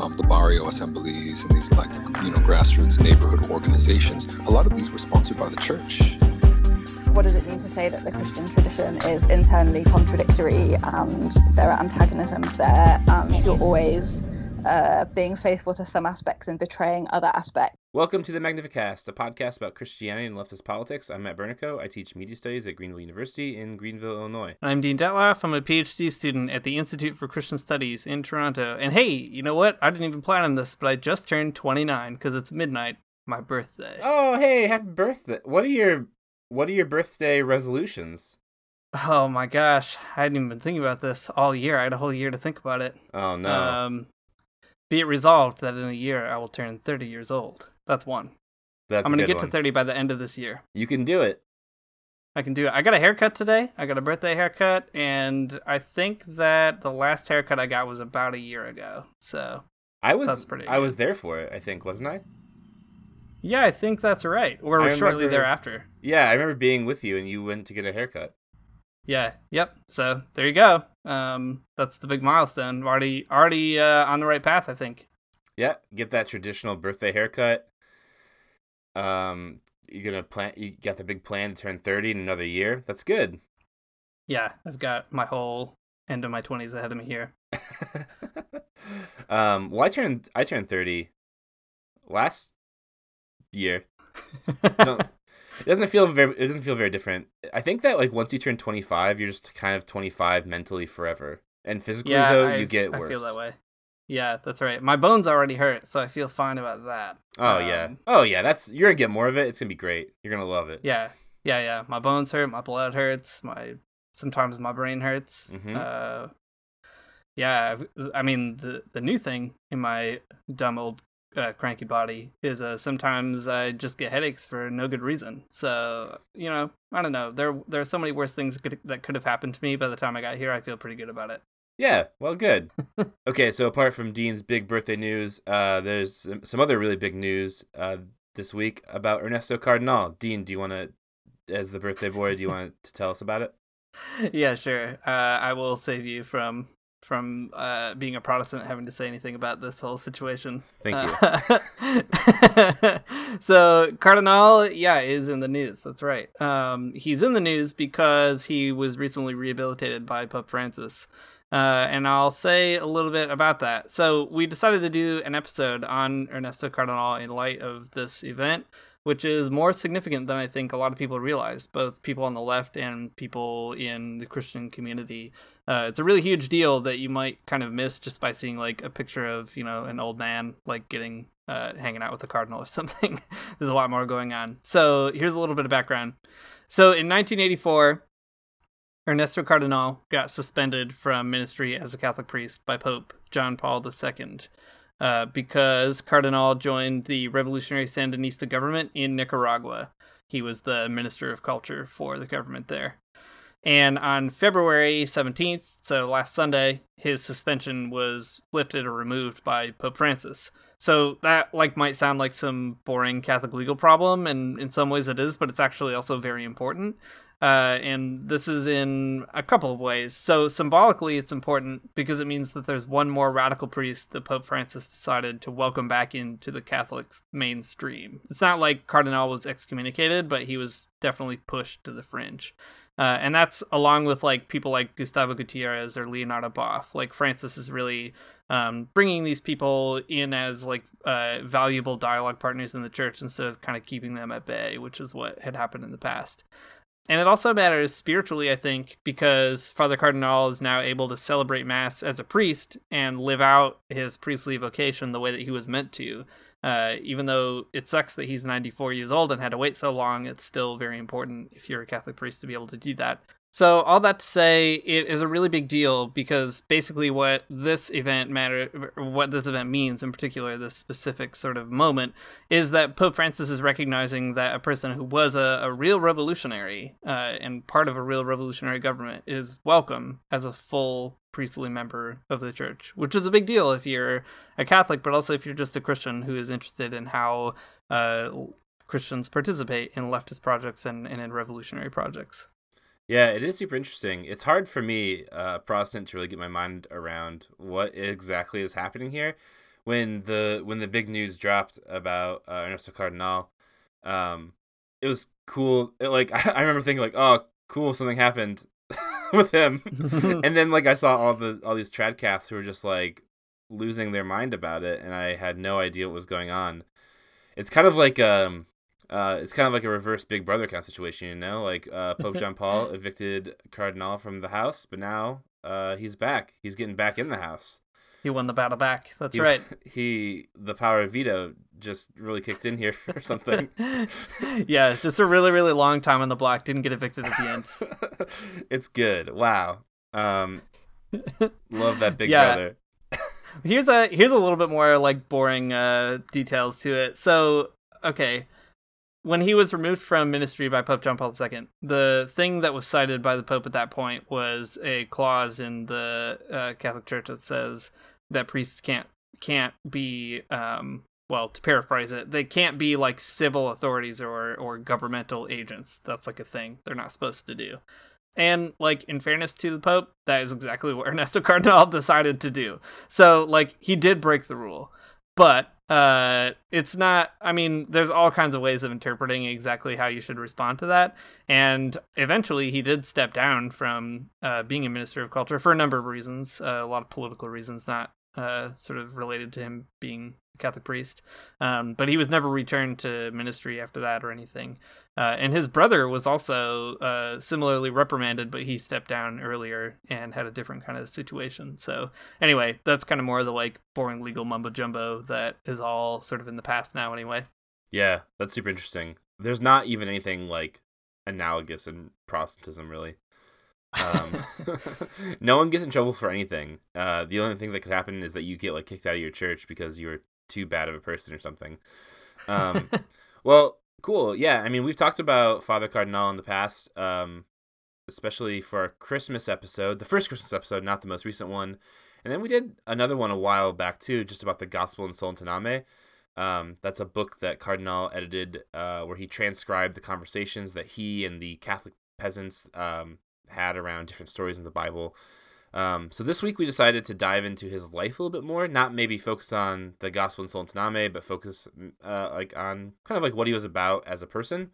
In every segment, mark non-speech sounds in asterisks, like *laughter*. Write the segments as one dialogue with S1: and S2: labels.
S1: um, the barrio assemblies and these like you know grassroots neighborhood organizations. A lot of these were sponsored by the church.
S2: What does it mean to say that the Christian tradition is internally contradictory and there are antagonisms there and you're always uh, being faithful to some aspects and betraying other aspects.
S3: Welcome to the Magnificast, a podcast about Christianity and leftist politics. I'm Matt Bernico. I teach media studies at Greenville University in Greenville, Illinois.
S4: I'm Dean Detloff. I'm a PhD student at the Institute for Christian Studies in Toronto. And hey, you know what? I didn't even plan on this, but I just turned 29 because it's midnight, my birthday.
S3: Oh, hey, happy birthday! What are your What are your birthday resolutions?
S4: Oh my gosh, I hadn't even been thinking about this all year. I had a whole year to think about it.
S3: Oh no.
S4: Um, be it resolved that in a year I will turn 30 years old. That's one.
S3: That's
S4: I'm going to get
S3: one.
S4: to 30 by the end of this year.
S3: You can do it.
S4: I can do it. I got a haircut today. I got a birthday haircut, and I think that the last haircut I got was about a year ago. So
S3: I was
S4: that's pretty
S3: I
S4: good.
S3: was there for it. I think wasn't I?
S4: Yeah, I think that's right. Or
S3: I
S4: shortly
S3: remember-
S4: thereafter.
S3: Yeah, I remember being with you and you went to get a haircut.
S4: Yeah. Yep. So there you go. Um, that's the big milestone. Already, already uh, on the right path. I think.
S3: Yeah, get that traditional birthday haircut. Um, you're gonna plan. You got the big plan to turn thirty in another year. That's good.
S4: Yeah, I've got my whole end of my twenties ahead of me here. *laughs*
S3: um, well, I turned I turned thirty last year. *laughs* no, it doesn't feel very. It doesn't feel very different. I think that like once you turn twenty five, you're just kind of twenty five mentally forever, and physically
S4: yeah,
S3: though
S4: I,
S3: you get
S4: I
S3: worse.
S4: feel that way. Yeah, that's right. My bones already hurt, so I feel fine about that.
S3: Oh yeah.
S4: Um,
S3: Oh yeah. That's you're gonna get more of it. It's gonna be great. You're gonna love it.
S4: Yeah, yeah, yeah. My bones hurt. My blood hurts. My sometimes my brain hurts.
S3: Mhm.
S4: Uh, yeah. I've- I mean, the the new thing in my dumb old uh, cranky body is uh, sometimes I just get headaches for no good reason. So you know, I don't know. There there are so many worse things that could, that could have happened to me. By the time I got here, I feel pretty good about it.
S3: Yeah, well, good. *laughs* okay, so apart from Dean's big birthday news, uh, there's some- some other really big news uh, this week about Ernesto Cardenal. Dean, do you want to, as the birthday boy, do you want to tell us about it? *laughs*
S4: yeah, sure. Uh, I will save you from from uh, being a Protestant having to say anything about this whole situation.
S3: Thank you.
S4: Uh, *laughs* so Cardenal, yeah, is in the news. That's right. Um, he's in the news because he was recently rehabilitated by Pope Francis. Uh, and I'll say a little bit about that. So we decided to do an episode on Ernesto Cardenal in light of this event, which is more significant than I think a lot of people realize, both people on the left and people in the Christian community. Uh, it's a really huge deal that you might kind of miss just by seeing like a picture of you know an old man like getting uh, hanging out with the cardinal or *laughs* something. There's a lot more going on. So here's a little bit of background. So in 1984, Ernesto Cardenal got suspended from ministry as a Catholic priest by Pope John Paul II uh, because Cardenal joined the revolutionary Sandinista government in Nicaragua. He was the minister of culture for the government there. And on February 17th, so last Sunday, his suspension was lifted or removed by Pope Francis. So that like might sound like some boring Catholic legal problem, and in some ways it is, but it's actually also very important. Uh, and this is in a couple of ways. So symbolically, it's important because it means that there's one more radical priest that Pope Francis decided to welcome back into the Catholic mainstream. It's not like Cardenal was excommunicated, but he was definitely pushed to the fringe. Uh, and that's along with like people like Gustavo Gutierrez or Leonardo Boff. Like Francis is really um, bringing these people in as like uh, valuable dialogue partners in the church instead of kind of keeping them at bay, which is what had happened in the past. And it also matters spiritually, I think, because Father Cardenal is now able to celebrate Mass as a priest and live out his priestly vocation the way that he was meant to. Uh, even though it sucks that he's 94 years old and had to wait so long, it's still very important if you're a Catholic priest to be able to do that. So all that to say, it is a really big deal because basically what this event matter, what this event means in particular, this specific sort of moment, is that Pope Francis is recognizing that a person who was a, a real revolutionary uh, and part of a real revolutionary government is welcome as a full priestly member of the church, which is a big deal if you're a Catholic, but also if you're just a Christian who is interested in how uh, Christians participate in leftist projects and, and in revolutionary projects.
S3: Yeah, it is super interesting. It's hard for me, uh, Protestant, to really get my mind around what exactly is happening here. When the when the big news dropped about uh, Ernesto Cardenal, um, it was cool. It, like *laughs* I remember thinking like, oh, cool, something happened *laughs* with him, *laughs* and then like I saw all the all these tradcaths who were just like losing their mind about it, and I had no idea what was going on. It's kind of like um uh, it's kind of like a reverse Big Brother kind of situation, you know. Like uh, Pope *laughs* John Paul evicted Cardenal from the house, but now uh, he's back. He's getting back in the house.
S4: He won the battle back. That's
S3: he,
S4: right.
S3: He the power of veto just really kicked in here *laughs* or something. *laughs*
S4: yeah, just a really really long time on the block. Didn't get evicted at the end. *laughs*
S3: it's good. Wow. Um, love that Big yeah. Brother.
S4: here's a here's a little bit more like boring uh, details to it. So okay when he was removed from ministry by Pope John Paul II, the thing that was cited by the Pope at that point was a clause in the uh, Catholic Church that says that priests can't can't be um, well to paraphrase it they can't be like civil authorities or or governmental agents. That's like a thing they're not supposed to do. And like in fairness to the pope that is exactly *laughs* what ernesto cardenal *laughs* decided to do. So like he did break the rule. But uh, it's not i mean there's all kinds of ways of interpreting exactly how you should respond to that. And eventually he did step down from uh, being a minister of culture for a number of reasons uh, a lot of political reasons not uh, sort of related to him being Catholic priest. Um, but he was never returned to ministry after that or anything. Uh, and his brother was also uh, similarly reprimanded, but he stepped down earlier and had a different kind of situation. So, anyway, that's kind of more of the like boring legal mumbo jumbo that is all sort of in the past now, anyway.
S3: Yeah, that's super interesting. There's not even anything like analogous in Protestantism, really. Um, *laughs* no one gets in trouble for anything. Uh, the only thing that could happen is that you get like kicked out of your church because you were too bad of a person or something. Um, *laughs* well, cool. Yeah, I mean, we've talked about Father Cardenal in the past, um, especially for our Christmas episode, the first Christmas episode, not the most recent one. And then we did another one a while back too, just about the Gospel in Solentiname. Um, that's a book that Cardenal edited, uh, where he transcribed the conversations that he and the Catholic peasants um, had around different stories in the Bible. Um, so this week we decided to dive into his life a little bit more, not maybe focus on the gospel in Solentiname, but focus uh, like on kind of like what he was about as a person,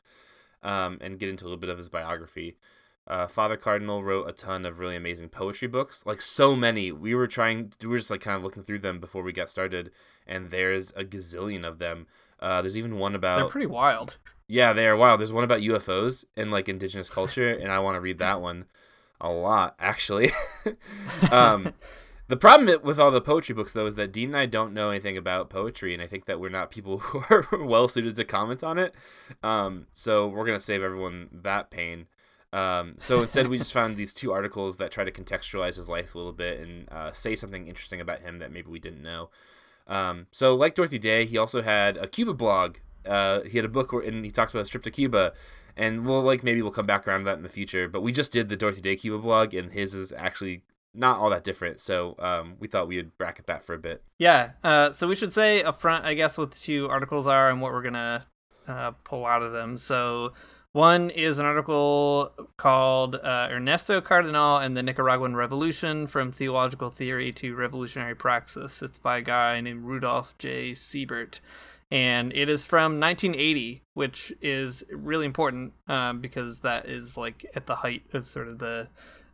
S3: um, and get into a little bit of his biography. Uh, Father Cardenal wrote a ton of really amazing poetry books, like so many. We were trying, we were just like kind of looking through them before we got started, and there's a gazillion of them. Uh, there's even one about.
S4: They're pretty wild.
S3: Yeah, they are wild. There's one about UFOs and like indigenous culture, and I want to read that one a lot actually. *laughs* um, the problem with all the poetry books though is that Dean and I don't know anything about poetry, and I think that we're not people *laughs* who are well suited to comment on it. Um, so we're gonna save everyone that pain. Um, so instead, we just *laughs* found these two articles that try to contextualize his life a little bit and uh, say something interesting about him that maybe we didn't know. Um, so, like Dorothy Day, he also had a Cuba blog. Uh, he had a book where, and he talks about his trip to Cuba, and we'll like maybe we'll come back around to that in the future. But we just did the Dorothy Day Cuba blog, and his is actually not all that different. So um, we thought we would bracket that for a bit.
S4: Yeah. Uh, so we should say up front, I guess, what the two articles are and what we're gonna uh, pull out of them. So one is an article called uh, Ernesto Cardenal and the Nicaraguan Revolution From Theological Theory to Revolutionary Praxis. It's by a guy named Rudolph J. Siebert. And it is from 1980, which is really important um, because that is like at the height of sort of the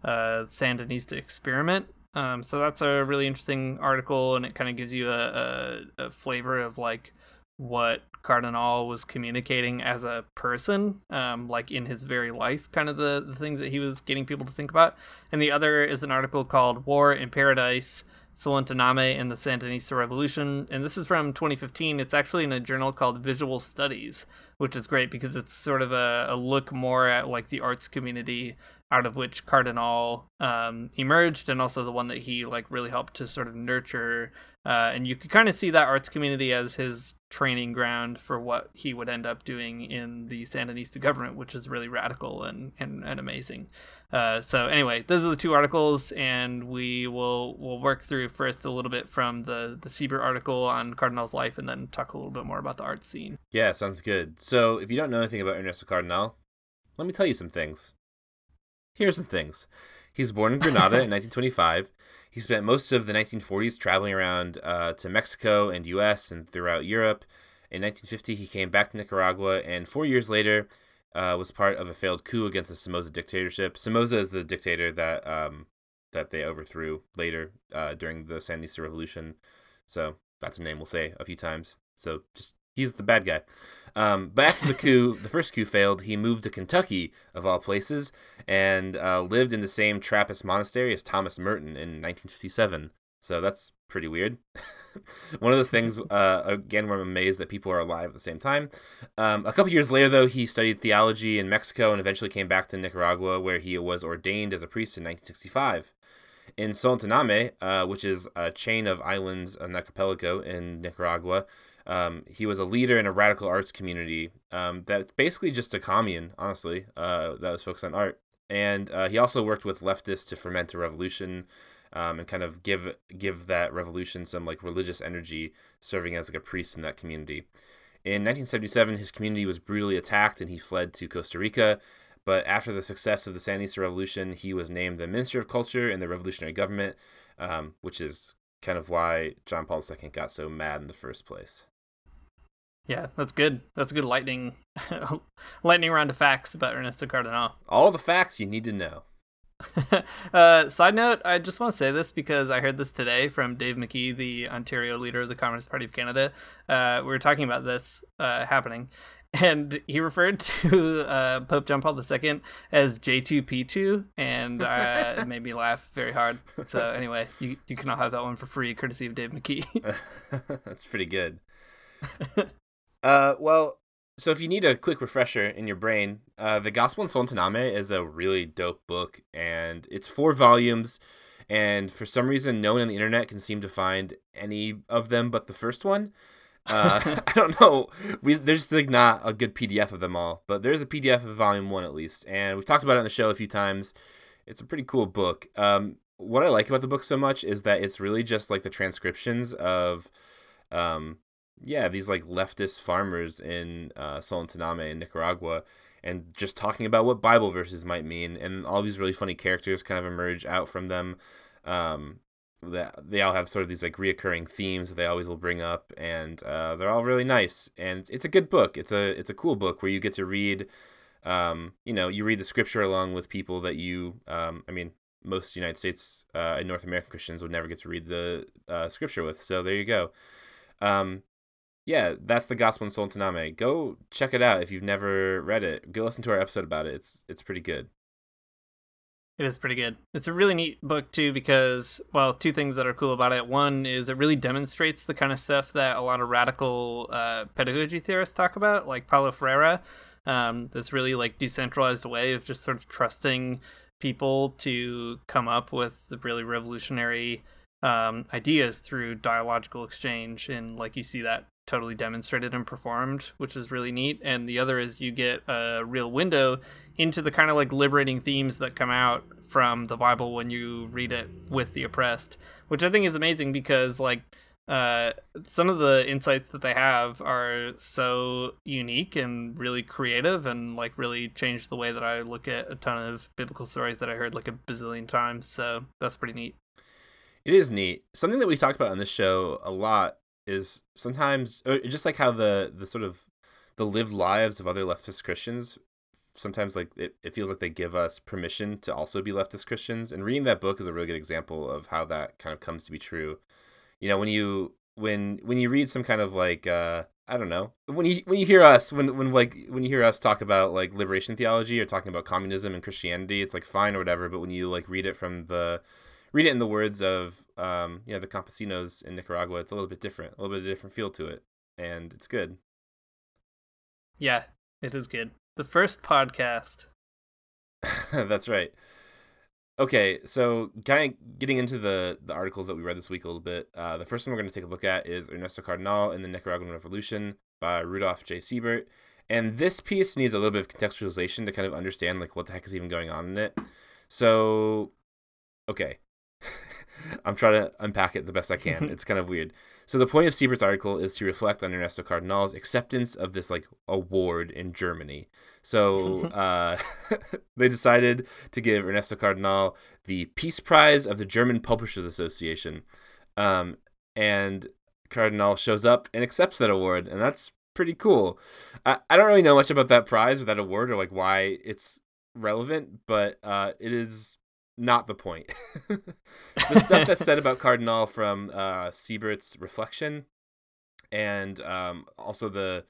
S4: uh, Sandinista experiment. Um, so that's a really interesting article, and it kind of gives you a, a, a flavor of like what Cardenal was communicating as a person, um, like in his very life, kind of the, the things that he was getting people to think about. And the other is an article called War in Paradise Solentiname and the Sandinista Revolution. And this is from 2015. It's actually in a journal called Visual Studies, which is great because it's sort of a, a look more at like the arts community out of which Cardenal um, emerged, and also the one that he like really helped to sort of nurture. Uh, and you could kind of see that arts community as his training ground for what he would end up doing in the Sandinista government, which is really radical and and, and amazing. Uh, so anyway, those are the two articles, and we will will work through first a little bit from the the Siebert article on Cardenal's life, and then talk a little bit more about the art scene.
S3: Yeah, sounds good. So if you don't know anything about Ernesto Cardenal, let me tell you some things. Here are some things. He was born in Granada in *laughs* 1925. He spent most of the 1940s traveling around uh, to Mexico and U.S. and throughout Europe. In 1950, he came back to Nicaragua, and four years later, uh, was part of a failed coup against the Somoza dictatorship. Somoza is the dictator that um, that they overthrew later uh, during the Sandinista Revolution. So that's a name we'll say a few times. So just he's the bad guy. Um, but after the *laughs* coup, the first coup failed, he moved to Kentucky, of all places, and uh, lived in the same Trappist monastery as Thomas Merton in 1957. So that's pretty weird. *laughs* One of those things, *laughs* uh, again, where I'm amazed that people are alive at the same time. Um, a couple years later, though, he studied theology in Mexico and eventually came back to Nicaragua, where he was ordained as a priest in 1965. In Solentiname, uh, which is a chain of islands, an archipelago in Nicaragua, um, he was a leader in a radical arts community um, that's basically just a commune, honestly, uh, that was focused on art. And uh, he also worked with leftists to ferment a revolution um, and kind of give give that revolution some like religious energy, serving as like a priest in that community. In 1977, his community was brutally attacked and he fled to Costa Rica. But after the success of the Sandinista Revolution, he was named the Minister of Culture in the revolutionary government, um, which is kind of why John Paul II got so mad in the first place.
S4: Yeah, that's good. That's a good lightning, *laughs* lightning round of facts about Ernesto Cardenal. *laughs*
S3: All the facts you need to know.
S4: uh, side note, I just want to say this because I heard this today from Dave McKee, the Ontario leader of the Communist Party of Canada. Uh, we were talking about this uh, happening, *laughs* and he referred to uh, Pope John Paul II as J2P2, and uh, it made me laugh very hard. So anyway, you you can all have that one for free, courtesy of Dave McKee.
S3: That's pretty good. Uh, well, so if you need a quick refresher in your brain, uh, the Gospel in Solentiname is a really dope book, and it's four volumes. And for some reason, no one on the internet can seem to find any of them but the first one. Uh, *laughs* I don't know. We there's like not a good PDF of them all, but there's a PDF of volume one at least, and we've talked about it on the show a few times. It's a pretty cool book. Um, what I like about the book so much is that it's really just like the transcriptions of um, yeah, these like leftist farmers in uh, in Nicaragua, and just talking about what Bible verses might mean, and all these really funny characters kind of emerge out from them. Um, that they all have sort of these like reoccurring themes that they always will bring up, and uh, they're all really nice. And it's a good book. It's a it's a cool book where you get to read. Um, you know, you read the scripture along with people that you. Um, I mean, most United States uh, and North American Christians would never get to read the uh, scripture with. So there you go. Um, yeah, that's the Gospel in Solentiname. Go check it out if you've never read it. Go listen to our episode about it. It's it's pretty good.
S4: It is pretty good. It's a really neat book too because well, two things that are cool about it. One is it really demonstrates the kind of stuff that a lot of radical uh, pedagogy theorists talk about, like Paulo Freire. Um, this really like decentralized way of just sort of trusting people to come up with the really revolutionary um, ideas through dialogical exchange, and like you see that totally demonstrated and performed, which is really neat. And the other is you get a real window into the kind of like liberating themes that come out from the Bible when you read it with the oppressed, which I think is amazing because like uh, some of the insights that they have are so unique and really creative and like really change the way that I look at a ton of biblical stories that I heard like a bazillion times. So that's pretty neat.
S3: It is neat. Something that we talk about on this show a lot is sometimes just like how the the sort of the lived lives of other leftist Christians sometimes like it, it feels like they give us permission to also be leftist Christians. And reading that book is a really good example of how that kind of comes to be true. You know, when you when when you read some kind of like uh I don't know. When you when you hear us when when like when you hear us talk about like liberation theology or talking about communism and Christianity, it's like fine or whatever, but when you like read it from the read it in the words of um you know the campesinos in Nicaragua, it's a little bit different, a little bit of a different feel to it, and it's good.
S4: Yeah, it is good. The first podcast. *laughs*
S3: That's right. Okay, so kind of getting into the the articles that we read this week a little bit. Uh, the first one we're going to take a look at is Ernesto Cardenal in the Nicaraguan Revolution by Rudolph J. Siebert. And this piece needs a little bit of contextualization to kind of understand like what the heck is even going on in it. So, okay, I'm trying to unpack it the best I can. it's kind of weird. So the point of Siebert's article is to reflect on Ernesto Cardenal's acceptance of this like award in Germany. So uh, *laughs* they decided to give Ernesto Cardenal the Peace Prize of the German Publishers Association, um, and Cardenal shows up and accepts that award, and that's pretty cool. I, I don't really know much about that prize or that award or like why it's relevant, but uh, it is not the point. *laughs* the stuff that's said about Cardenal from uh, Siebert's reflection, and um, also the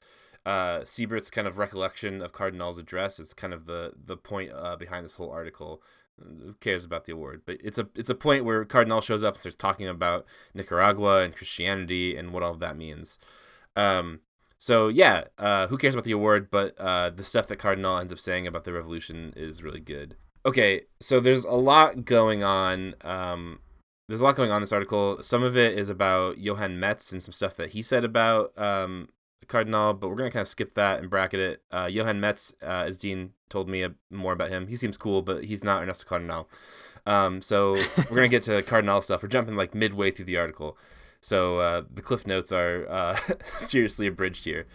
S3: uh, Siebert's kind of recollection of Cardenal's address is kind of the the point uh, behind this whole article. Who cares about the award? But it's a it's a point where Cardenal shows up and starts talking about Nicaragua and Christianity and what all of that means. Um, so yeah, uh, who cares about the award? But uh, the stuff that Cardenal ends up saying about the revolution is really good okay, so there's a lot going on. Um, there's a lot going on in this article. Some of it is about Johann Metz and some stuff that he said about um, Cardenal, but we're gonna kind of skip that and bracket it. Uh, Johann Metz, uh, as Dean told me a, more about him, he seems cool, but he's not Ernesto Cardenal. Um, so *laughs* we're gonna get to Cardenal stuff. We're jumping like midway through the article, so uh, the cliff notes are uh, *laughs* seriously abridged here.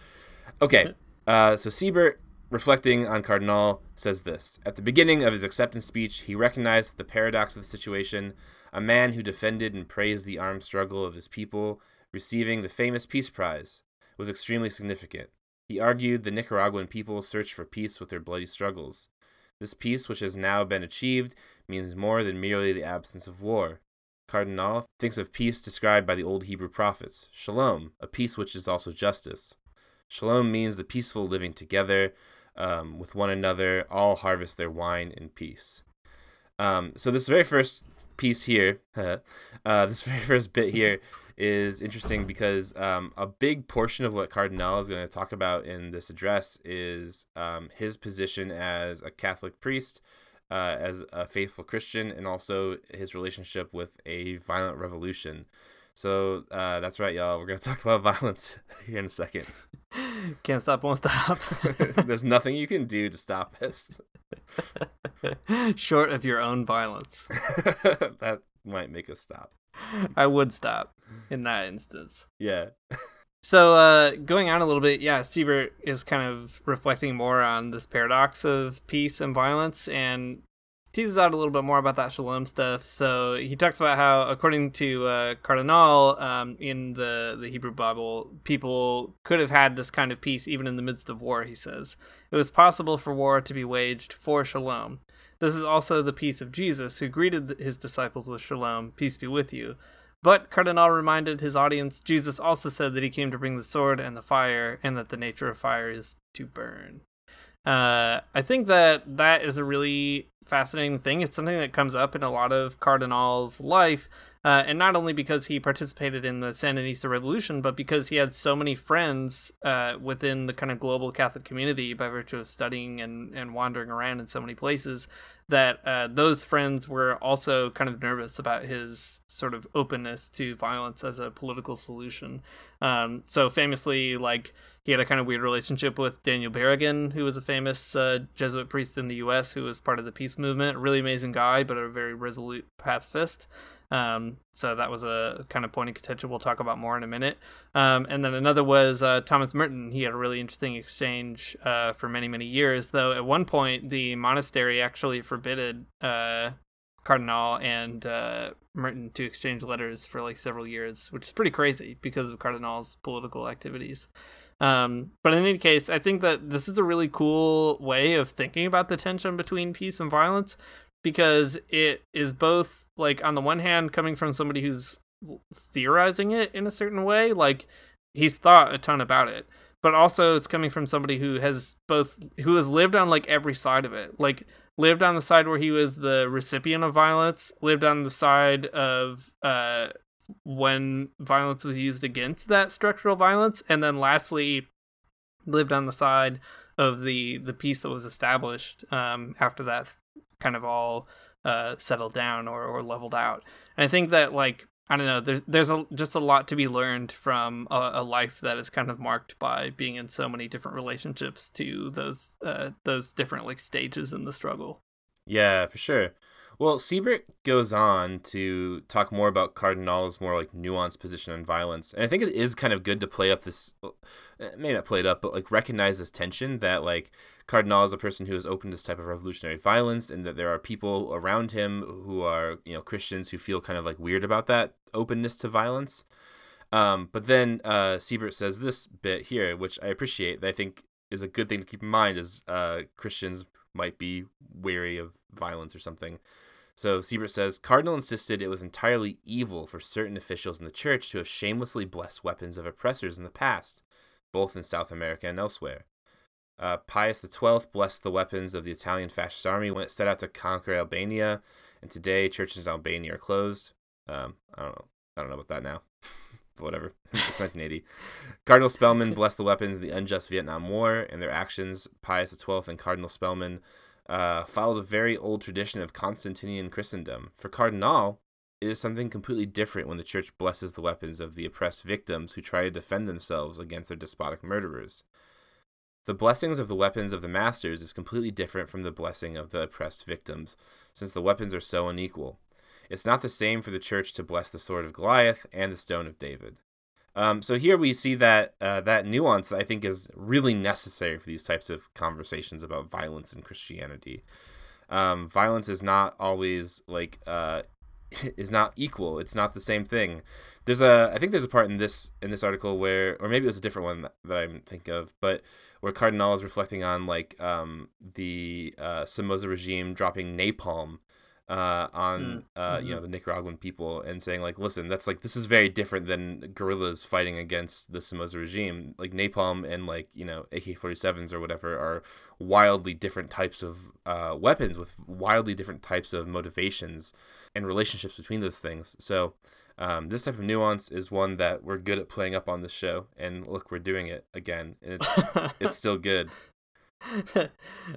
S3: Okay, uh, so Siebert reflecting on Cardenal, says this At the beginning of his acceptance speech, he recognized the paradox of the situation. A man who defended and praised the armed struggle of his people, receiving the famous Peace Prize, was extremely significant. He argued the Nicaraguan people searched for peace with their bloody struggles. This peace, which has now been achieved, means more than merely the absence of war. Cardenal thinks of peace described by the old Hebrew prophets shalom, a peace which is also justice. Shalom means the peaceful living together, um, with one another, all harvest their wine in peace. Um, so this very first piece here, *laughs* uh, this very first bit here is interesting because um, a big portion of what Cardenal is going to talk about in this address is um, his position as a Catholic priest, uh, as a faithful Christian, and also his relationship with a violent revolution. So uh, that's right, y'all. We're gonna *laughs* talk about violence *laughs* here in a second. *laughs*
S4: Can't stop, won't stop.
S3: There's nothing you can do to stop us.
S4: Short of your own violence.
S3: that might make us stop.
S4: I would stop in that instance.
S3: Yeah.
S4: So uh, going on a little bit, yeah, Siebert is kind of reflecting more on this paradox of peace and violence, and teases out a little bit more about that shalom stuff. So he talks about how, according to uh, Cardenal, um, in the, the Hebrew Bible, people could have had this kind of peace even in the midst of war, he says. It was possible for war to be waged for shalom. This is also the peace of Jesus, who greeted his disciples with shalom, peace be with you. But Cardenal reminded his audience Jesus also said that he came to bring the sword and the fire, and that the nature of fire is to burn. Uh, I think that that is a really fascinating thing. It's something that comes up in a lot of Cardenal's life, uh, and not only because he participated in the Sandinista Revolution, but because he had so many friends uh, within the kind of global Catholic community by virtue of studying and, and wandering around in so many places that uh, those friends were also kind of nervous about his sort of openness to violence as a political solution. Um, so famously, like he had a kind of weird relationship with Daniel Berrigan, who was a famous uh, Jesuit priest in the U.S. who was part of the peace movement. Really amazing guy, but a very resolute pacifist. Um, so that was a kind of point of contention we'll talk about more in a minute. Um, and then another was uh, Thomas Merton. He had a really interesting exchange uh, for many, many years, though at one point the monastery actually forbidded uh, Cardenal and uh, Merton to exchange letters for like several years, which is pretty crazy because of Cardenal's political activities. Um, but in any case, I think that this is a really cool way of thinking about the tension between peace and violence because it is both like on the one hand coming from somebody who's theorizing it in a certain way, like he's thought a ton about it, but also it's coming from somebody who has both who has lived on like every side of it, like lived on the side where he was the recipient of violence, lived on the side of uh when violence was used against that structural violence, and then lastly, lived on the side of the the peace that was established um, after that kind of all uh, settled down or, or leveled out. And I think that like I don't know, there's there's a, just a lot to be learned from a, a, life that is kind of marked by being in so many different relationships to those uh, those different like stages in the struggle.
S3: Yeah, for sure. Well, Siebert goes on to talk more about Cardenal's more like nuanced position on violence, and I think it is kind of good to play up this, may not play it up, but like recognize this tension that like Cardenal is a person who is open to this type of revolutionary violence, and that there are people around him who are you know Christians who feel kind of like weird about that openness to violence. Um, but then uh, Siebert says this bit here, which I appreciate. That I think is a good thing to keep in mind, is uh, Christians might be wary of violence or something. So Siebert says Cardenal insisted it was entirely evil for certain officials in the church to have shamelessly blessed weapons of oppressors in the past, both in South America and elsewhere. Uh, Pius XII blessed the weapons of the Italian fascist army when it set out to conquer Albania, and today churches in Albania are closed. Um, I don't know. I don't know about that now. but *laughs* whatever. *laughs* it's 1980. Cardinal Spellman *laughs* blessed the weapons of the unjust Vietnam War and their actions. Pius XII and Cardinal Spellman uh, followed a very old tradition of Constantinian Christendom. For Cardenal, it is something completely different when the church blesses the weapons of the oppressed victims who try to defend themselves against their despotic murderers. The blessings of the weapons of the masters is completely different from the blessing of the oppressed victims, since the weapons are so unequal. It's not the same for the church to bless the sword of Goliath and the stone of David. Um, so here we see that uh, that nuance I think is really necessary for these types of conversations about violence and Christianity. Um, violence is not always like uh, *laughs* is not equal. It's not the same thing. There's a I think there's a part in this in this article where or maybe it was a different one that, that I'm thinking of, but where Cardenal is reflecting on like um, the uh, Somoza regime dropping napalm uh, on mm. uh, mm-hmm. you know the Nicaraguan people and saying like, listen, that's like this is very different than guerrillas fighting against the Somoza regime. Like napalm and like you know AK-47s or whatever are wildly different types of uh, weapons with wildly different types of motivations and relationships between those things. So. Um, this type of nuance is one that we're good at playing up on the show, and look, we're doing it again, and it's it's *laughs* still good. *laughs*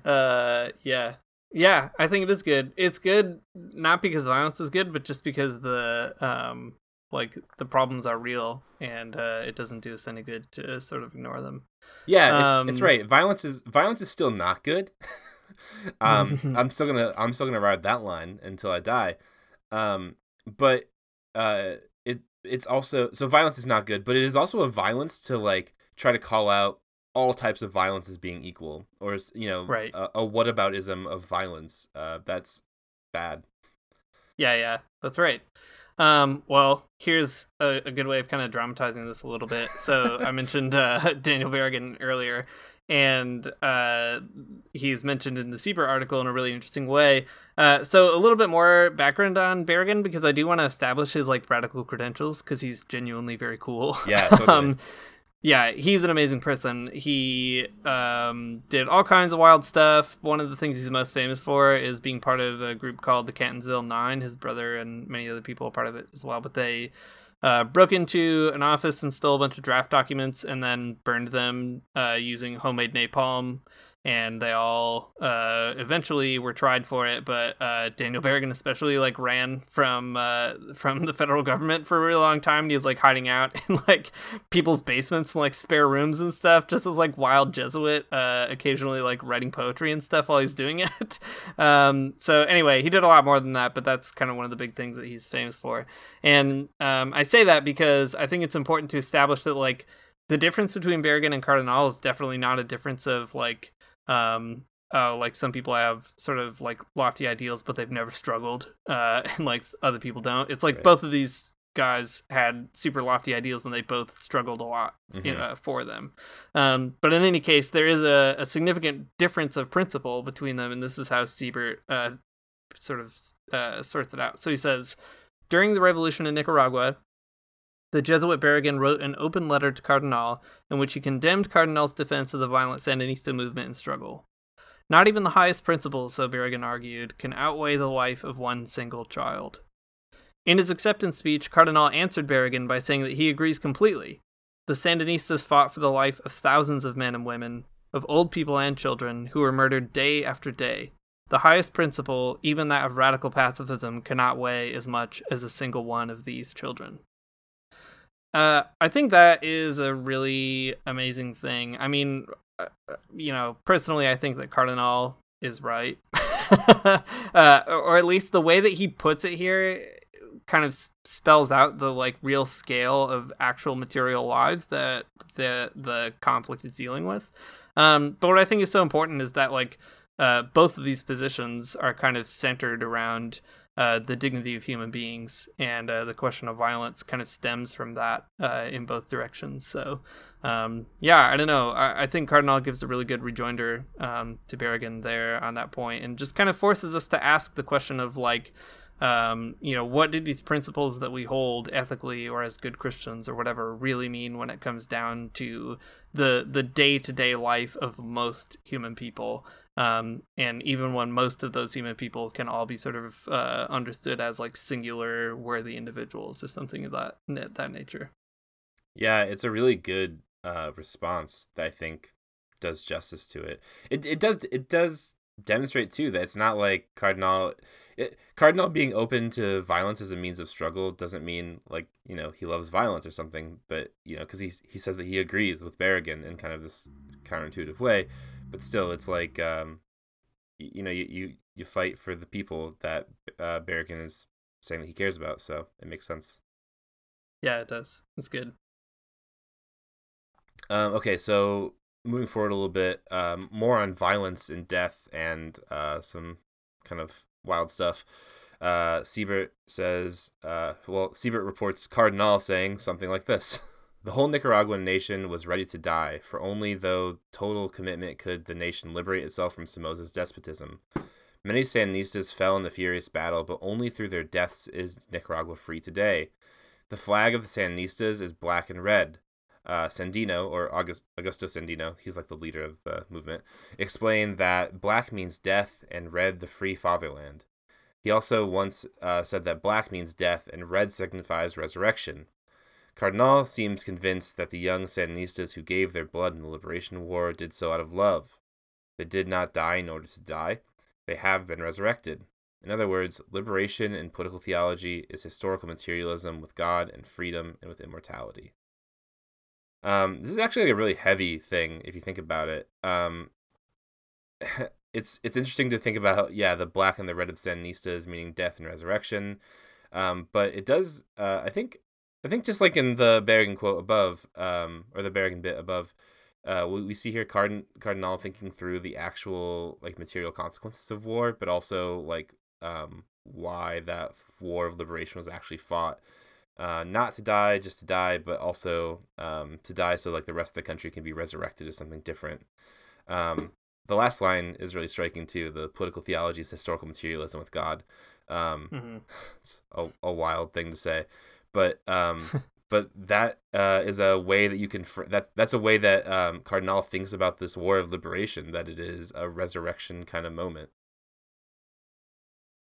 S4: uh, yeah, yeah, I think it is good. It's good not because violence is good, but just because the um like the problems are real and uh, it doesn't do us any good to sort of ignore them.
S3: Yeah, it's, um, it's right. Violence is violence is still not good. *laughs* um, *laughs* I'm still gonna I'm still gonna ride that line until I die. Um, but uh, it it's also so violence is not good, but it is also a violence to like try to call out all types of violence as being equal, or you know,
S4: right.
S3: a, a whataboutism of violence. Uh, that's bad.
S4: Yeah, yeah, that's right. Um, well, here's a, a, good way of kind of dramatizing this a little bit. So I *laughs* mentioned uh, *laughs* Daniel Berrigan earlier, and uh, he's mentioned in the Siebert article in a really interesting way. Uh, so a little bit more background on Berrigan because I do want to establish his like radical credentials because he's genuinely very cool.
S3: Yeah, *laughs* totally. um,
S4: yeah, he's an amazing person. He um, did all kinds of wild stuff. One of the things he's most famous for is being part of a group called the Catonsville Nine. His brother and many other people are part of it as well. But they uh, broke into an office and stole a bunch of draft documents and then burned them uh, using homemade napalm and they all uh, eventually were tried for it. But uh, Daniel Berrigan especially like ran from uh, from the federal government for a really long time. And he was like hiding out in like people's basements and like spare rooms and stuff, just as like wild Jesuit, uh, occasionally like writing poetry and stuff while he's doing *laughs* it. um, so anyway, he did a lot more than that, but that's kind of one of the big things that he's famous for. And um, I say that because I think it's important to establish that like the difference between Berrigan and Cardenal is definitely not a difference of like um, oh, like some people have sort of like lofty ideals, but they've never struggled, uh, *laughs* and like other people don't. It's like
S3: Right.
S4: both of these guys had super lofty ideals, and they both struggled a lot you
S3: Mhm.
S4: know, for them. Um, but in any case, there is a, a significant difference of principle between them, and this is how Siebert uh, sort of uh, sorts it out. So he says, during the revolution in Nicaragua, the Jesuit Berrigan wrote an open letter to Cardenal in which he condemned Cardenal's defense of the violent Sandinista movement and struggle. Not even the highest principles, so Berrigan argued, can outweigh the life of one single child. In his acceptance speech, Cardenal answered Berrigan by saying that he agrees completely. The Sandinistas fought for the life of thousands of men and women, of old people and children, who were murdered day after day. The highest principle, even that of radical pacifism, cannot weigh as much as a single one of these children. Uh, I think that is a really amazing thing. I mean, uh, you know, personally, I think that Cardenal is right, *laughs* uh, or at least the way that he puts it here kind of spells out the like real scale of actual material lives that the the conflict is dealing with. Um, but what I think is so important is that like uh, both of these positions are kind of centered around uh, the dignity of human beings, and uh, the question of violence kind of stems from that uh, in both directions. So, um, yeah, I don't know. I, I think Cardenal gives a really good rejoinder um, to Berrigan there on that point, and just kind of forces us to ask the question of like, um, you know, what do these principles that we hold ethically or as good Christians or whatever really mean when it comes down to the the day to day life of most human people? Um, and even when most of those human people can all be sort of uh, understood as like singular worthy individuals or something of that that nature.
S3: Yeah, it's a really good uh, response that I think does justice to it. It it does it does demonstrate too that it's not like Cardenal it, Cardenal being open to violence as a means of struggle doesn't mean like you know he loves violence or something, but you know because he he says that he agrees with Berrigan in kind of this counterintuitive way, but still it's like um y- you know you you, you fight for the people that uh, is saying that he cares about, so it makes sense.
S4: Yeah, it does. It's good.
S3: Um, okay, so moving forward a little bit, um, more on violence and death and uh, some kind of wild stuff. Uh, Siebert says, uh, well, Siebert reports Cardinal saying something like this *laughs* The whole Nicaraguan nation was ready to die, for only though total commitment could the nation liberate itself from Somoza's despotism. Many Sandinistas fell in the furious battle, but only through their deaths is Nicaragua free today. The flag of the Sandinistas is black and red uh, Sandino, or August, Augusto Sandino, he's like the leader of the movement, explained that black means death and red the free fatherland. He also once uh, said that black means death and red signifies resurrection. Cardenal seems convinced that the young Sandinistas who gave their blood in the Liberation War did so out of love. They did not die in order to die, they have been resurrected. In other words, liberation in political theology is historical materialism with God and freedom and with immortality. Um, this is actually a really heavy thing if you think about it. Um, *laughs* it's it's interesting to think about. Yeah, the black and the red of Sandinistas meaning death and resurrection. Um, but it does. Uh, I think I think just like in the Berrigan quote above, um, or the Berrigan bit above, uh, we, we see here Cardin Cardenal thinking through the actual like material consequences of war, but also like um, why that war of liberation was actually fought uh, not to die just to die, but also um, to die so like the rest of the country can be resurrected as something different. Um, the last line is really striking too. The political theology is historical materialism with God. Um,
S4: Mm-hmm. *laughs*
S3: It's a, a wild thing to say, but um, *laughs* but that uh, is a way that you can. Fr- that that's a way that um, Cardenal thinks about this war of liberation. That it is a resurrection kind of moment.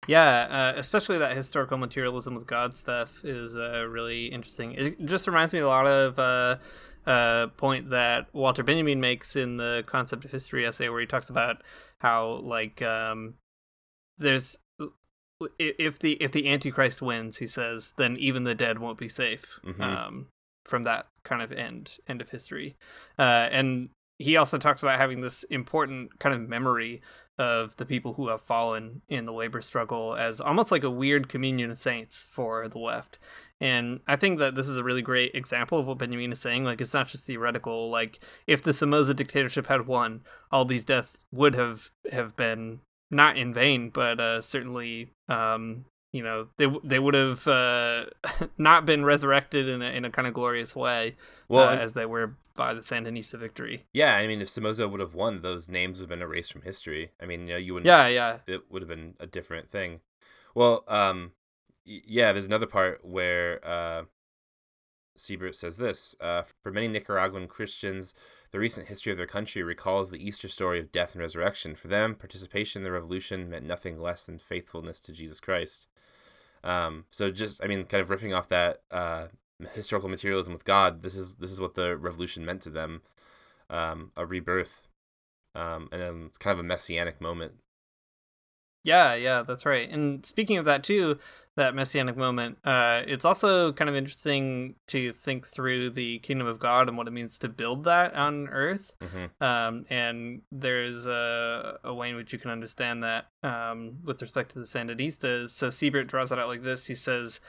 S4: Yeah, uh, especially that historical materialism with God stuff is uh, really interesting. It just reminds me a lot of uh, a point that Walter Benjamin makes in the concept of history essay, where he talks about how like um, there's if the if the Antichrist wins, he says, then even the dead won't be safe
S3: Mhm.
S4: um, from that kind of end end of history, uh, and he also talks about having this important kind of memory of the people who have fallen in the labor struggle as almost like a weird communion of saints for the left. And I think that this is a really great example of what Benjamin is saying. Like, it's not just theoretical. Like, if the Somoza dictatorship had won, all these deaths would have have been not in vain, but uh, certainly, um, you know, they they would have uh, *laughs* not been resurrected in a in a kind of glorious way,
S3: Well,
S4: uh, as they were by the Sandinista victory.
S3: Yeah, I mean, if Somoza would have won, those names would have been erased from history. I mean, you know, you wouldn't.
S4: Yeah, yeah.
S3: It would have been a different thing. Well, um, yeah, there's another part where uh, Siebert says this: uh, For many Nicaraguan Christians, the recent history of their country recalls the Easter story of death and resurrection. For them, participation in the revolution meant nothing less than faithfulness to Jesus Christ. Um, so just, I mean, kind of riffing off that uh, historical materialism with God, this is this is what the revolution meant to them, um, a rebirth, um, and it's kind of a messianic moment.
S4: Yeah, yeah, that's right. And speaking of that too, that messianic moment, uh, it's also kind of interesting to think through the kingdom of God and what it means to build that on earth.
S3: Mm-hmm.
S4: Um, and there's a, a way in which you can understand that um, with respect to the Sandinistas. So Siebert draws it out like this. He says,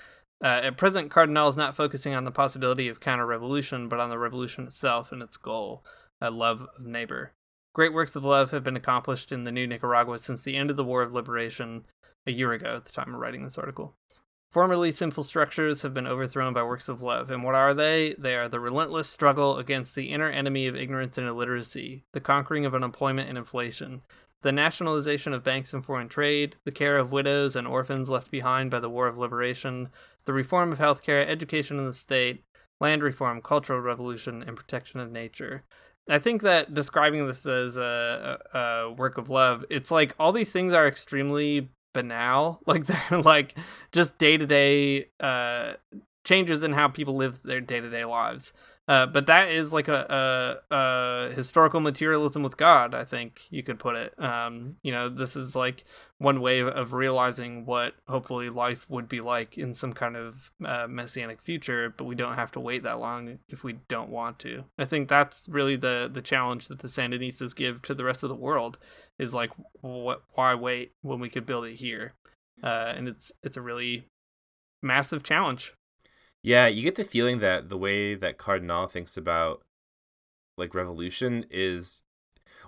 S4: uh, at present, Cardenal is not focusing on the possibility of counter revolution, but on the revolution itself and its goal, a love of neighbor. Great works of love have been accomplished in the new Nicaragua since the end of the War of Liberation a year ago at the time of writing this article. Formerly sinful structures have been overthrown by works of love. And what are they? They are the relentless struggle against the inner enemy of ignorance and illiteracy, the conquering of unemployment and inflation, the nationalization of banks and foreign trade, the care of widows and orphans left behind by the War of Liberation, the reform of healthcare, education in the state, land reform, cultural revolution, and protection of nature. I think that describing this as a, a, work of love, it's like all these things are extremely banal. *laughs* Like they're like just day to day changes in how people live their day to day lives. Uh, but that is like a, a, a historical materialism with God, I think you could put it. Um, you know, this is like one way of realizing what hopefully life would be like in some kind of uh, messianic future, but we don't have to wait that long if we don't want to. I think that's really the the challenge that the Sandinistas give to the rest of the world is like, what? Why wait when we could build it here? Uh, and it's it's a really massive challenge.
S3: Yeah, you get the feeling that the way that Cardenal thinks about like revolution is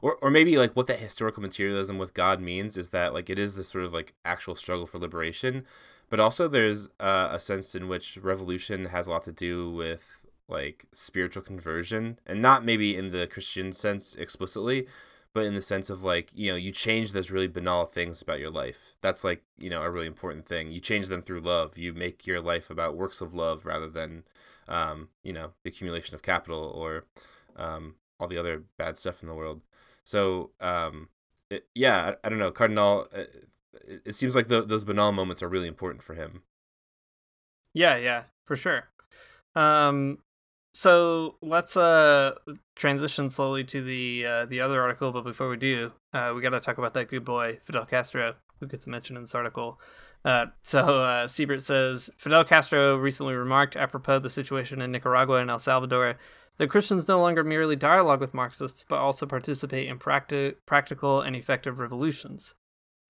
S3: or or maybe like what that historical materialism with God means is that like it is this sort of like actual struggle for liberation, but also there's uh, a sense in which revolution has a lot to do with like spiritual conversion and not maybe in the Christian sense explicitly, but in the sense of like you know you change those really banal things about your life. That's like you know a really important thing. You change them through love. You make your life about works of love rather than um, you know the accumulation of capital or um, all the other bad stuff in the world. So um, it, yeah I, I, don't know. Cardenal it, it seems like the, those banal moments are really important for him.
S4: Yeah yeah for sure. Um so let's uh transition slowly to the uh, the other article, but before we do, uh, we got to talk about that good boy Fidel Castro, who gets mentioned in this article. Uh, so uh, Siebert says Fidel Castro recently remarked apropos the situation in Nicaragua and El Salvador that Christians no longer merely dialogue with Marxists, but also participate in practi- practical and effective revolutions.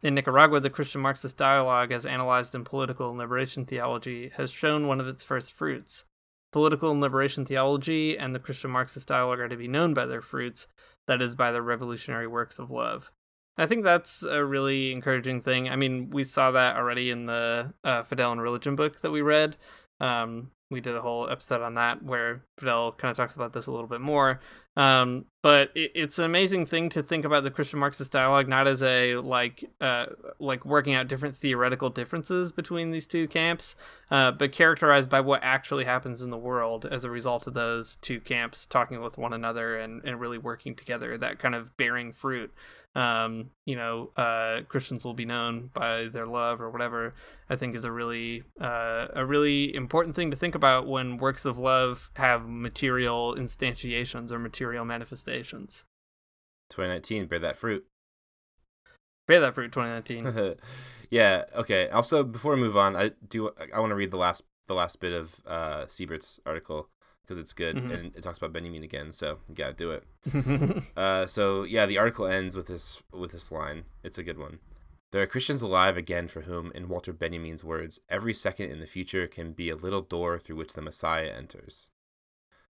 S4: In Nicaragua, the Christian Marxist dialogue, as analyzed in political liberation theology, has shown one of its first fruits. Political and liberation theology and the Christian Marxist dialogue are to be known by their fruits, that is, by their revolutionary works of love. I think that's a really encouraging thing. I mean, we saw that already in the uh, Fidel and Religion book that we read. Um, we did a whole episode on that where Fidel kind of talks about this a little bit more. Um, but it, it's an amazing thing to think about the Christian Marxist dialogue not as a like uh, like working out different theoretical differences between these two camps, uh, but characterized by what actually happens in the world as a result of those two camps talking with one another and, and really working together. That kind of bearing fruit um, you know, uh, Christians will be known by their love or whatever, I think is a really uh, a really important thing to think about when works of love have material instantiations or material manifestations.
S3: 2019, bear that fruit.
S4: Bear that fruit, 2019. *laughs*
S3: yeah. Okay. Also, before we move on, I do I want to read the last the last bit of uh, Siebert's article because it's good mm-hmm. and it talks about Benjamin again. So you gotta do it. *laughs* uh, so yeah, the article ends with this with this line. It's a good one. there are Christians alive again for whom, in Walter Benjamin's words, every second in the future can be a little door through which the Messiah enters.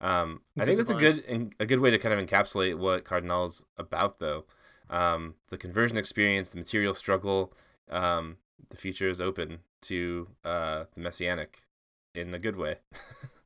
S3: Um, I think that's a good a good way to kind of encapsulate what Cardenal's about, though. Um, the conversion experience, the material struggle, um, the future is open to uh, the messianic in a good way. *laughs*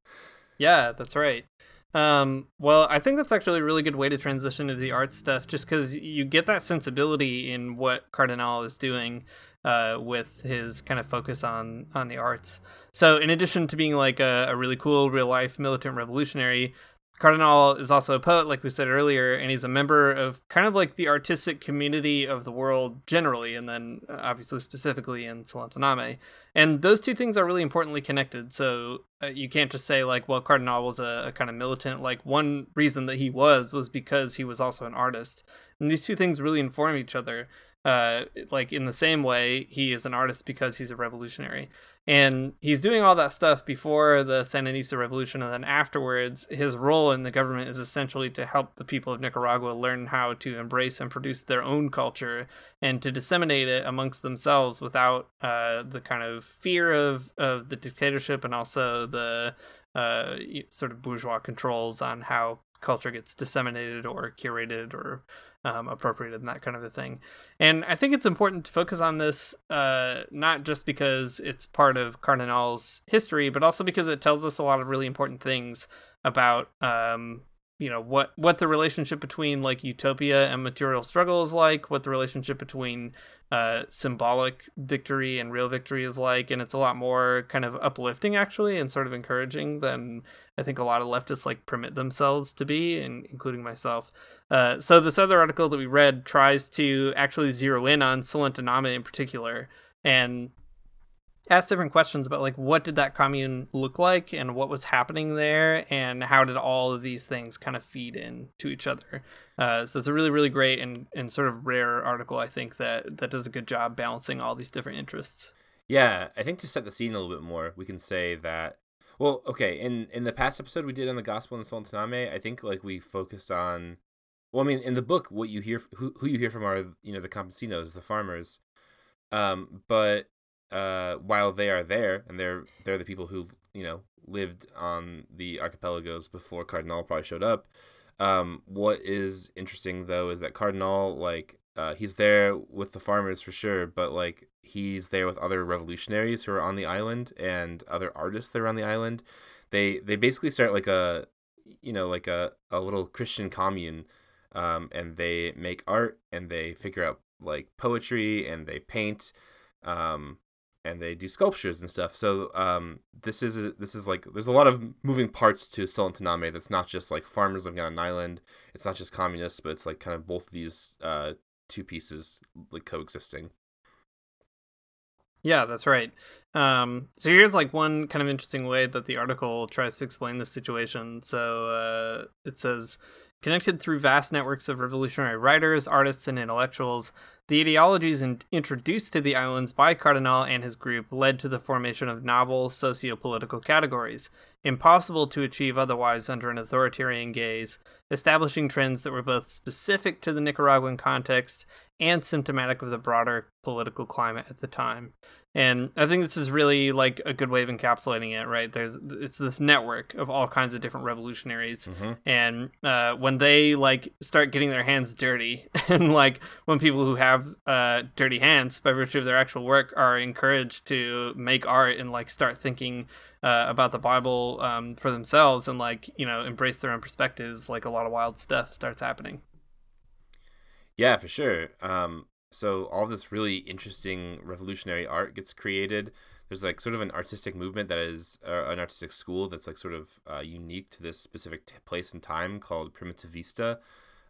S4: Yeah, that's right. Um, well, I think that's actually a really good way to transition to the art stuff, just because you get that sensibility in what Cardenal is doing uh, with his kind of focus on on the arts. So, in addition to being like a, a really cool real life militant revolutionary, Cardenal is also a poet, like we said earlier, and he's a member of kind of like the artistic community of the world generally, and then uh, obviously specifically in Solentiname. And those two things are really importantly connected. So uh, you can't just say, like, well, Cardenal was a, a kind of militant. Like, one reason that he was was because he was also an artist. And these two things really inform each other. Uh, like, in the same way, he is an artist because he's a revolutionary. And he's doing all that stuff before the Sandinista revolution, and then afterwards, his role in the government is essentially to help the people of Nicaragua learn how to embrace and produce their own culture and to disseminate it amongst themselves without uh, the kind of fear of, of the dictatorship and also the uh, sort of bourgeois controls on how culture gets disseminated or curated or um, appropriated and that kind of a thing. And I think it's important to focus on this, uh, not just because it's part of Cardenal's history, but also because it tells us a lot of really important things about, um, you know, what what the relationship between like utopia and material struggle is like, what the relationship between uh, symbolic victory and real victory is like, and it's a lot more kind of uplifting actually, and sort of encouraging than I think a lot of leftists like permit themselves to be, and including myself. Uh, so this other article that we read tries to actually zero in on Solentiname in particular and ask different questions about like what did that commune look like and what was happening there and how did all of these things kind of feed in to each other. Uh, so it's a really really great and, and sort of rare article I think that that does a good job balancing all these different interests.
S3: Yeah, I think to set the scene a little bit more, we can say that. Well, okay, in in the past episode we did on the gospel in Solentiname, I think like we focused on. Well, I mean, in the book, what you hear, who who you hear from are you know the campesinos, the farmers, um, but uh, while they are there and they're they're the people who you know lived on the archipelagos before Cardenal probably showed up. Um, what is interesting though is that Cardenal like uh, he's there with the farmers for sure, but like he's there with other revolutionaries who are on the island and other artists that are on the island. They they basically start like a you know like a, a little Christian commune, um, and they make art and they figure out like poetry and they paint, um, and they do sculptures and stuff. So um, this is a, this is like there's a lot of moving parts to Solentiname. That's not just like farmers living on an island. It's not just communists, but it's like kind of both of these uh, two pieces like coexisting.
S4: Yeah, that's right. Um, so here's like one kind of interesting way that the article tries to explain this situation. So uh, it says, connected through vast networks of revolutionary writers, artists, and intellectuals, the ideologies in- introduced to the islands by Cardenal and his group led to the formation of novel socio-political categories, impossible to achieve otherwise under an authoritarian gaze, establishing trends that were both specific to the Nicaraguan context and symptomatic of the broader political climate at the time. And I think this is really like a good way of encapsulating it, right? There's it's this network of all kinds of different revolutionaries, and uh, when they like start getting their hands dirty, *laughs* and like when people who have uh, dirty hands by virtue of their actual work are encouraged to make art and like start thinking uh, about the Bible um, for themselves and like you know embrace their own perspectives, like a lot of wild stuff starts happening.
S3: Yeah, for sure. Um, so all this really interesting revolutionary art gets created. There's like sort of an artistic movement that is uh, an artistic school that's like sort of uh, unique to this specific t- place and time called Primitivista.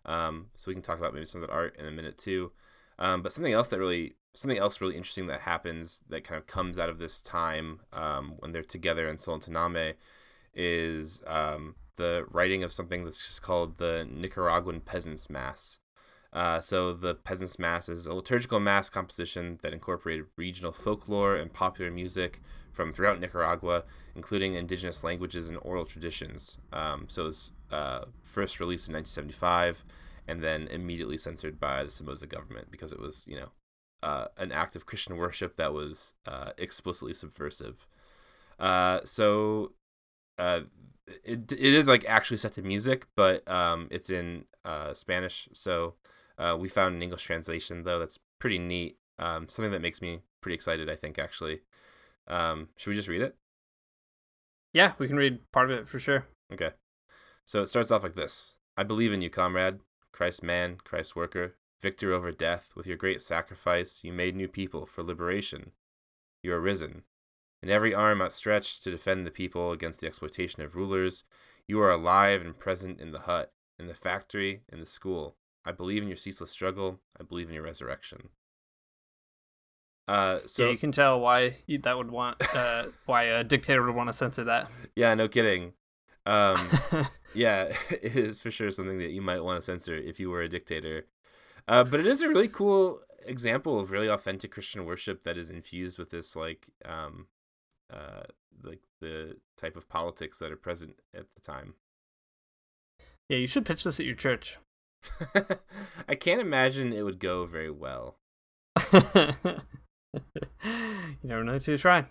S3: Um, so we can talk about maybe some of that art in a minute too. Um, but something else that really something else really interesting that happens that kind of comes out of this time um, when they're together in Solentiname is um, the writing of something that's just called the Nicaraguan Peasants Mass. Uh, so the Peasants Mass is a liturgical mass composition that incorporated regional folklore and popular music from throughout Nicaragua, including indigenous languages and oral traditions. Um, so it was uh, first released in 1975 and then immediately censored by the Somoza government because it was, you know, uh, an act of Christian worship that was uh, explicitly subversive. Uh, so it it is like actually set to music, but um, it's in Spanish. So uh, we found an English translation though that's pretty neat. Um, something that makes me pretty excited. I think actually. Um, should we just read it?
S4: Yeah, we can read part of it for sure.
S3: Okay. So it starts off like this I believe in you, comrade, Christ man, Christ worker, victor over death. With your great sacrifice, you made new people for liberation. You are risen. In every arm outstretched to defend the people against the exploitation of rulers, you are alive and present in the hut, in the factory, in the school. I believe in your ceaseless struggle. I believe in your resurrection. Uh, so
S4: yeah, you can tell why that would want uh, *laughs* why a dictator would want to censor that.
S3: Yeah, no kidding. Um, *laughs* yeah, *laughs* it is for sure something that you might want to censor if you were a dictator. Uh, but it is a really cool example of really authentic Christian worship that is infused with this like um, uh, like the type of politics that are present at the time.
S4: Yeah, you should pitch this at your church. *laughs*
S3: I can't imagine it would go very well. *laughs*
S4: you never know to try.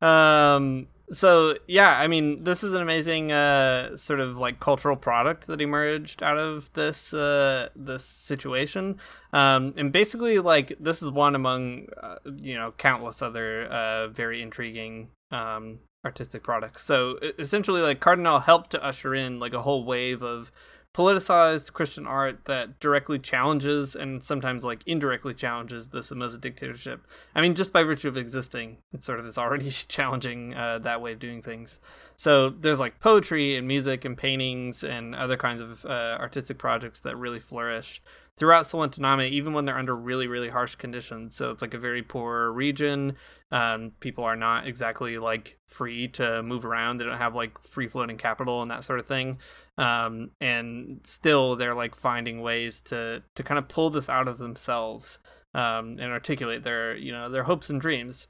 S4: Um, so yeah, I mean, this is an amazing uh, sort of like cultural product that emerged out of this uh, this situation, um, and basically like this is one among uh, you know countless other uh, very intriguing um, artistic products. So essentially, like Cardenal helped to usher in like a whole wave of politicized Christian art that directly challenges and sometimes like indirectly challenges the Somoza dictatorship. I mean, just by virtue of existing, it sort of is already *laughs* challenging uh, that way of doing things. So there's like poetry and music and paintings and other kinds of uh, artistic projects that really flourish throughout Solentiname, even when they're under really, really harsh conditions. So it's like a very poor region. Um, people are not exactly like free to move around. They don't have like free floating capital and that sort of thing. Um, and still, they're like finding ways to to kind of pull this out of themselves um, and articulate their you know their hopes and dreams.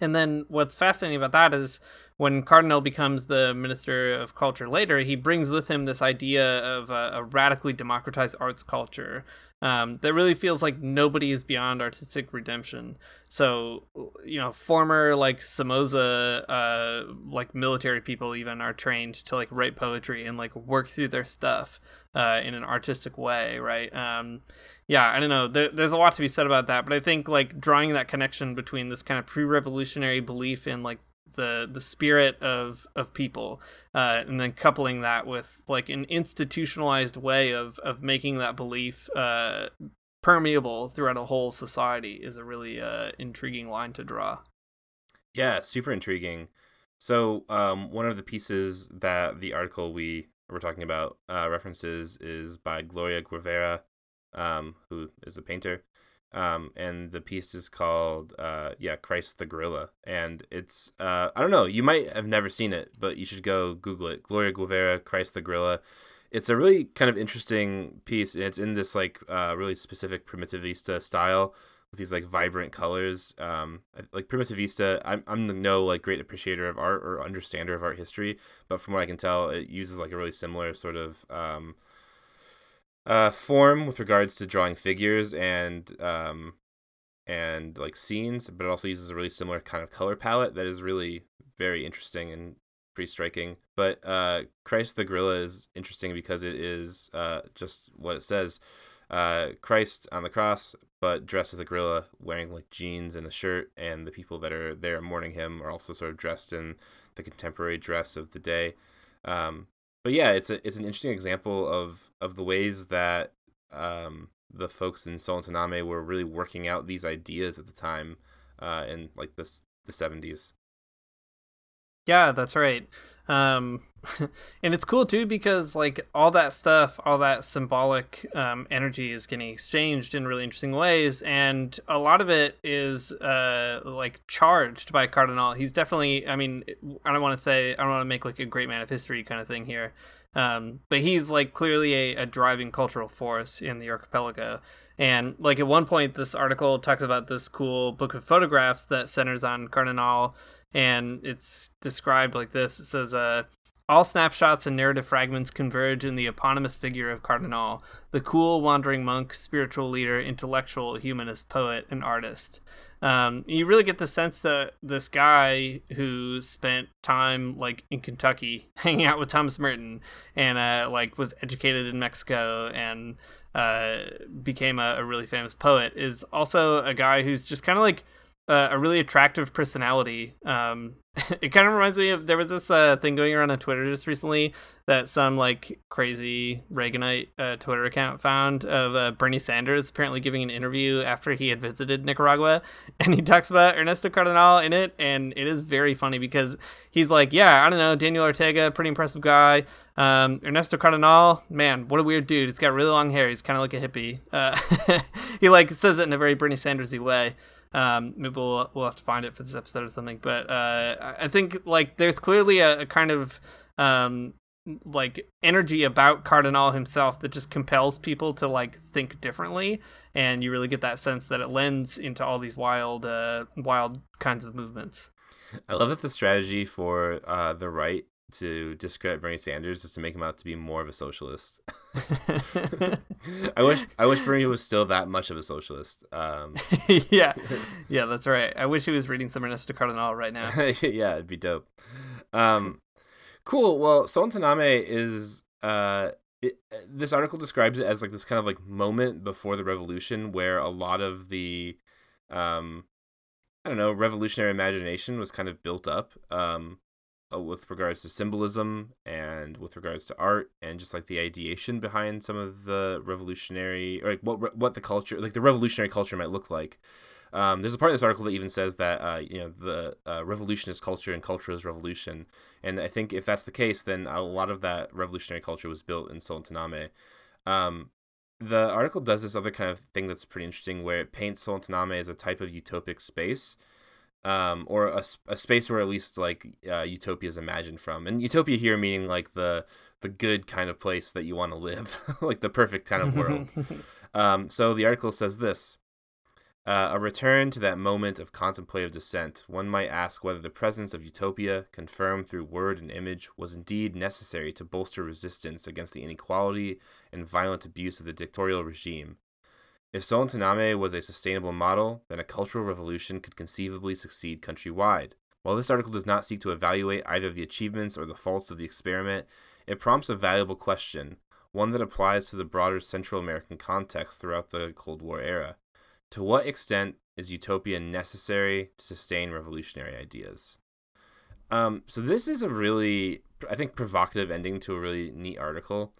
S4: And then what's fascinating about that is when Cardenal becomes the Minister of Culture later, he brings with him this idea of a, a radically democratized arts culture um, that really feels like nobody is beyond artistic redemption. So, you know, former like Somoza, uh, like military people even are trained to like write poetry and like work through their stuff uh, in an artistic way, right? Um, yeah, I don't know. There, there's a lot to be said about that, but I think like drawing that connection between this kind of pre-revolutionary belief in like the the spirit of of people uh, and then coupling that with like an institutionalized way of of making that belief uh, permeable throughout a whole society is a really uh, intriguing line to draw.
S3: Yeah super intriguing. So um, one of the pieces that the article we were talking about uh, references is by gloria guevara um, who is a painter um, and the piece is called uh, yeah Christ the Gorilla, and it's uh, I don't know you might have never seen it, but you should go Google it. Gloria Guevara, Christ the Gorilla. It's a really kind of interesting piece, and it's in this like uh, really specific primitivista style with these like vibrant colors. Um, like primitivista, I'm I'm no like great appreciator of art or understander of art history, but from what I can tell, it uses like a really similar sort of um, uh, form with regards to drawing figures and um, and like scenes, but it also uses a really similar kind of color palette that is really very interesting and pretty striking. But uh, Christ the Gorilla is interesting because it is uh, just what it says. Uh, Christ on the cross, but dressed as a gorilla, wearing like jeans and a shirt, and the people that are there mourning him are also sort of dressed in the contemporary dress of the day. Um, but yeah, it's a it's an interesting example of of the ways that um, the folks in Solentiname were really working out these ideas at the time uh, in like this the seventies.
S4: Yeah, that's right. Um, *laughs* and it's cool too because like all that stuff, all that symbolic um, energy is getting exchanged in really interesting ways, and a lot of it is uh, like charged by Cardenal. He's definitely, I mean, I don't want to say, I don't want to make like a great man of history kind of thing here, um, but he's like clearly a, a driving cultural force in the archipelago. And like at one point, this article talks about this cool book of photographs that centers on Cardenal and it's described like this. It says, uh, all snapshots and narrative fragments converge in the eponymous figure of Cardenal, the cool wandering monk, spiritual leader, intellectual, humanist, poet, and artist. Um, you really get the sense that this guy who spent time like in Kentucky *laughs* hanging out with Thomas Merton and uh, like was educated in Mexico and uh, became a, a really famous poet is also a guy who's just kind of like uh, a really attractive personality. Um, *laughs* it kind of reminds me of there was this uh, thing going around on Twitter just recently that some like crazy Reaganite uh, Twitter account found of uh, Bernie Sanders apparently giving an interview after he had visited Nicaragua, *laughs* and he talks about Ernesto Cardenal in it, and it is very funny because he's like, yeah, I don't know, Daniel Ortega, pretty impressive guy. Um, Ernesto Cardenal, man, what a weird dude. He's got really long hair. He's kind of like a hippie. Uh, *laughs* he like says it in a very Bernie Sandersy way. Um, maybe we'll, we'll have to find it for this episode or something. But uh, I think like there's clearly a, a kind of um, like energy about Cardenal himself that just compels people to like think differently, and you really get that sense that it lends into all these wild, uh, wild kinds of movements.
S3: I love that the strategy for uh, the right to discredit Bernie Sanders is to make him out to be more of a socialist. *laughs* *laughs* I wish I wish Bernie was still that much of a socialist. Um, *laughs*
S4: yeah, yeah, that's right. I wish he was reading some Ernesto Cardenal right now.
S3: yeah, it'd be dope. Um, cool. Well, Solentiname is uh, it, this article describes it as like this kind of like moment before the revolution where a lot of the um, I don't know revolutionary imagination was kind of built up. Um, uh, with regards to symbolism and with regards to art and just like the ideation behind some of the revolutionary or like what what the culture like the revolutionary culture might look like. Um, there's a part of this article that even says that uh, you know the uh, revolution is culture and culture is revolution. And i think if that's the case then a lot of that revolutionary culture was built in Solentiname. Um, the article does this other kind of thing that's pretty interesting where it paints Solentiname as a type of utopic space um, or a, a space where at least like uh, utopia is imagined from. And utopia here meaning like the the good kind of place that you want to live *laughs* like the perfect kind of world. *laughs* Um, so the article says this uh, a return to that moment of contemplative descent one might ask whether the presence of utopia confirmed through word and image was indeed necessary to bolster resistance against the inequality and violent abuse of the dictatorial regime if Solentiname was a sustainable model, then a cultural revolution could conceivably succeed countrywide. While this article does not seek to evaluate either the achievements or the faults of the experiment, it prompts a valuable question, one that applies to the broader Central American context throughout the Cold War era. To what extent is utopia necessary to sustain revolutionary ideas? Um, so this is a really, I think, provocative ending to a really neat article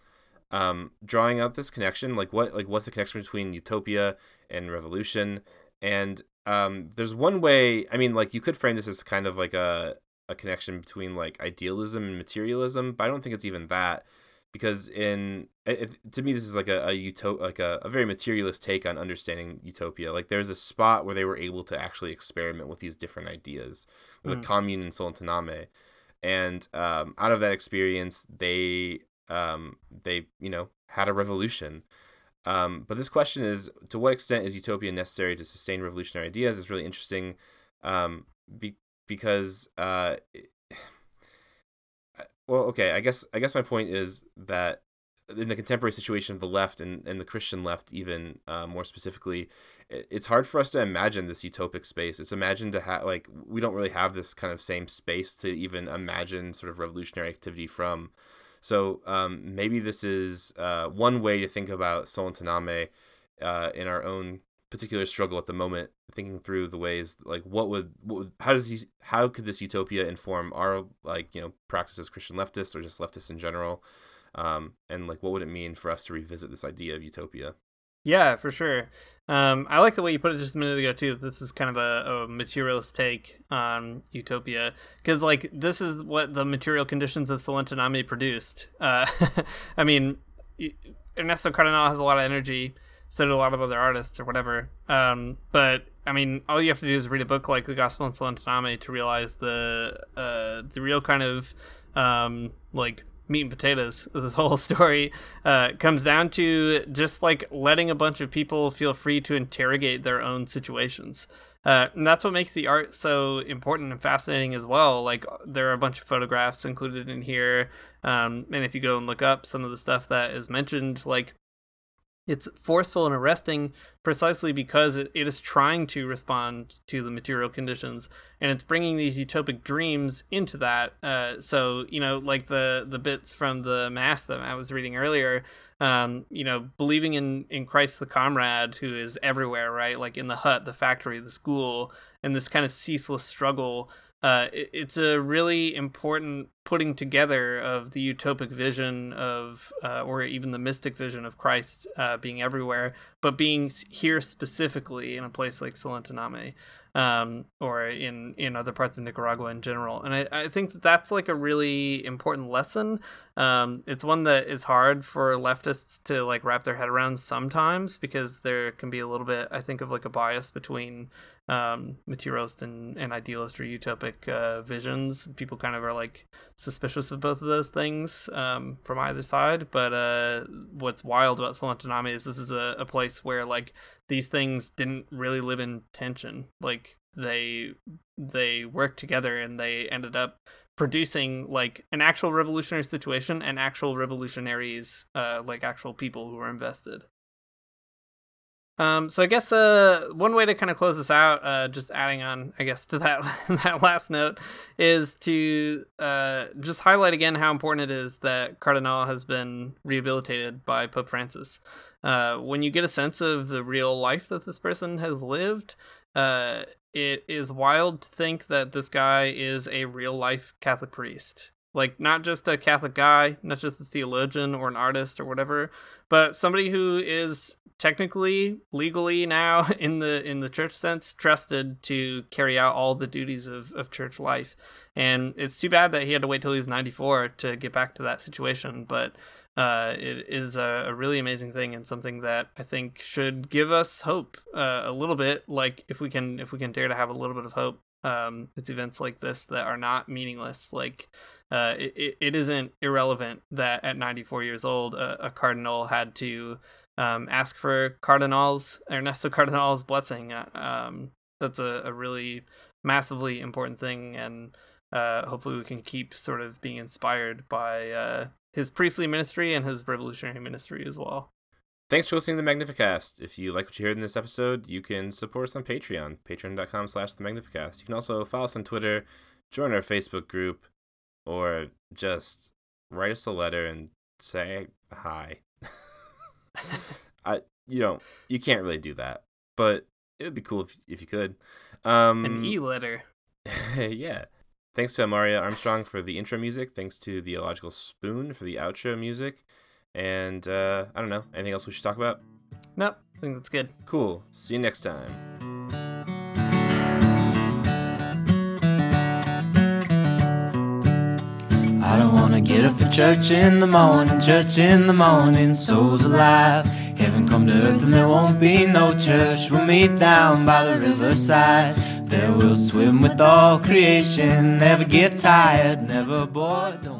S3: um, drawing out this connection, like what like what's the connection between utopia and revolution? And um, there's one way. I mean, like you could frame this as kind of like a a connection between like idealism and materialism, but I don't think it's even that because in it, to me this is like a, a utop- like a, a very materialist take on understanding utopia like there's a spot where they were able to actually experiment with these different ideas with mm. a commune in Solentiname and um, out of that experience they um, they you know had a revolution. Um, but this question is to what extent is utopia necessary to sustain revolutionary ideas is really interesting um, be, because uh, *sighs* well okay I guess I guess my point is that in the contemporary situation of the left and, and the Christian left even uh, more specifically it's hard for us to imagine this utopic space it's imagined to have like we don't really have this kind of same space to even imagine sort of revolutionary activity from so um, maybe this is uh, one way to think about Solentiname uh, in our own particular struggle at the moment, thinking through the ways like what would, what would how does he how could this utopia inform our like you know practice as Christian leftists or just leftists in general, um, and like what would it mean for us to revisit this idea of utopia?
S4: Yeah, for sure. Um, I like the way you put it just a minute ago too. This is kind of a, a materialist take on utopia because, like, this is what the material conditions of Solentiname produced. Uh, *laughs* I mean, Ernesto Cardenal has a lot of energy, so do a lot of other artists or whatever. Um, but I mean, all you have to do is read a book like The Gospel in Solentiname to realize the uh, the real kind of um, like meat and potatoes this whole *laughs* story uh, comes down to just like letting a bunch of people feel free to interrogate their own situations. Uh, and that's what makes the art so important and fascinating as well. Like there are a bunch of photographs included in here, um, and if you go and look up some of the stuff that is mentioned, like it's forceful and arresting precisely because it, it is trying to respond to the material conditions and it's bringing these utopic dreams into that uh, so you know like the the bits from the mass that i was reading earlier um, you know believing in in christ the comrade who is everywhere right? Like in the hut the factory the school and this kind of ceaseless struggle uh, it, it's a really important putting together of the utopic vision of, uh, or even the mystic vision of Christ uh, being everywhere, but being here specifically in a place like Solentiname um, or in in other parts of Nicaragua in general. And I, I think that that's like a really important lesson. Um, it's one that is hard for leftists to like wrap their head around sometimes because there can be a little bit, I think, of like a bias between um, materialist and, and idealist or utopic uh, visions. People kind of are like suspicious of both of those things um, from either side. But uh, what's wild about Solentiname is this is a, a place where like these things didn't really live in tension. Like they they worked together and they ended up producing like an actual revolutionary situation and actual revolutionaries, uh, like actual people who were invested. Um, so I guess uh, one way to kind of close this out, uh, just adding on, I guess, to that *laughs* that last note, is to uh, just highlight again how important it is that Cardenal has been rehabilitated by Pope Francis. Uh, when you get a sense of the real life that this person has lived, uh, it is wild to think that this guy is a real life Catholic priest. Like, not just a Catholic guy, not just a theologian or an artist or whatever, but somebody who is technically legally now *laughs* in the in the church sense trusted to carry out all the duties of, of church life and it's too bad that he had to wait till he was 94 to get back to that situation but uh, it is a, a, really amazing thing and something that I think should give us hope uh, a little bit. Like if we can, if we can dare to have a little bit of hope, um, it's events like this that are not meaningless. Like uh, it, it isn't irrelevant that at 94 years old, a, a cardinal had to um, ask for Cardenal's Ernesto Cardenal's blessing. Uh, um, that's a, a really massively important thing and. Uh, hopefully we can keep sort of being inspired by uh, his priestly ministry and his revolutionary ministry as well.
S3: Thanks for listening to the Magnificast. If you like what you heard in this episode, you can support us on Patreon, patreon.com slash the Magnificast. You can also follow us on Twitter, join our Facebook group, or just write us a letter and say hi. *laughs* I you know, you can't really do that, but it would be cool if, if you could. Um,
S4: An e-letter. *laughs*
S3: yeah. Thanks to Amaryah Armstrong for the intro music. Thanks to the Illogical Spoon for the outro music. And uh, I don't know. Anything else we should talk about?
S4: Nope. I think that's good.
S3: Cool. See you next time.
S5: I don't wanna get up for church in the morning, church in the morning, souls alive. Heaven come to earth and there won't be no church. We'll meet down by the riverside. There we'll swim with all creation, never get tired, never bored. Don't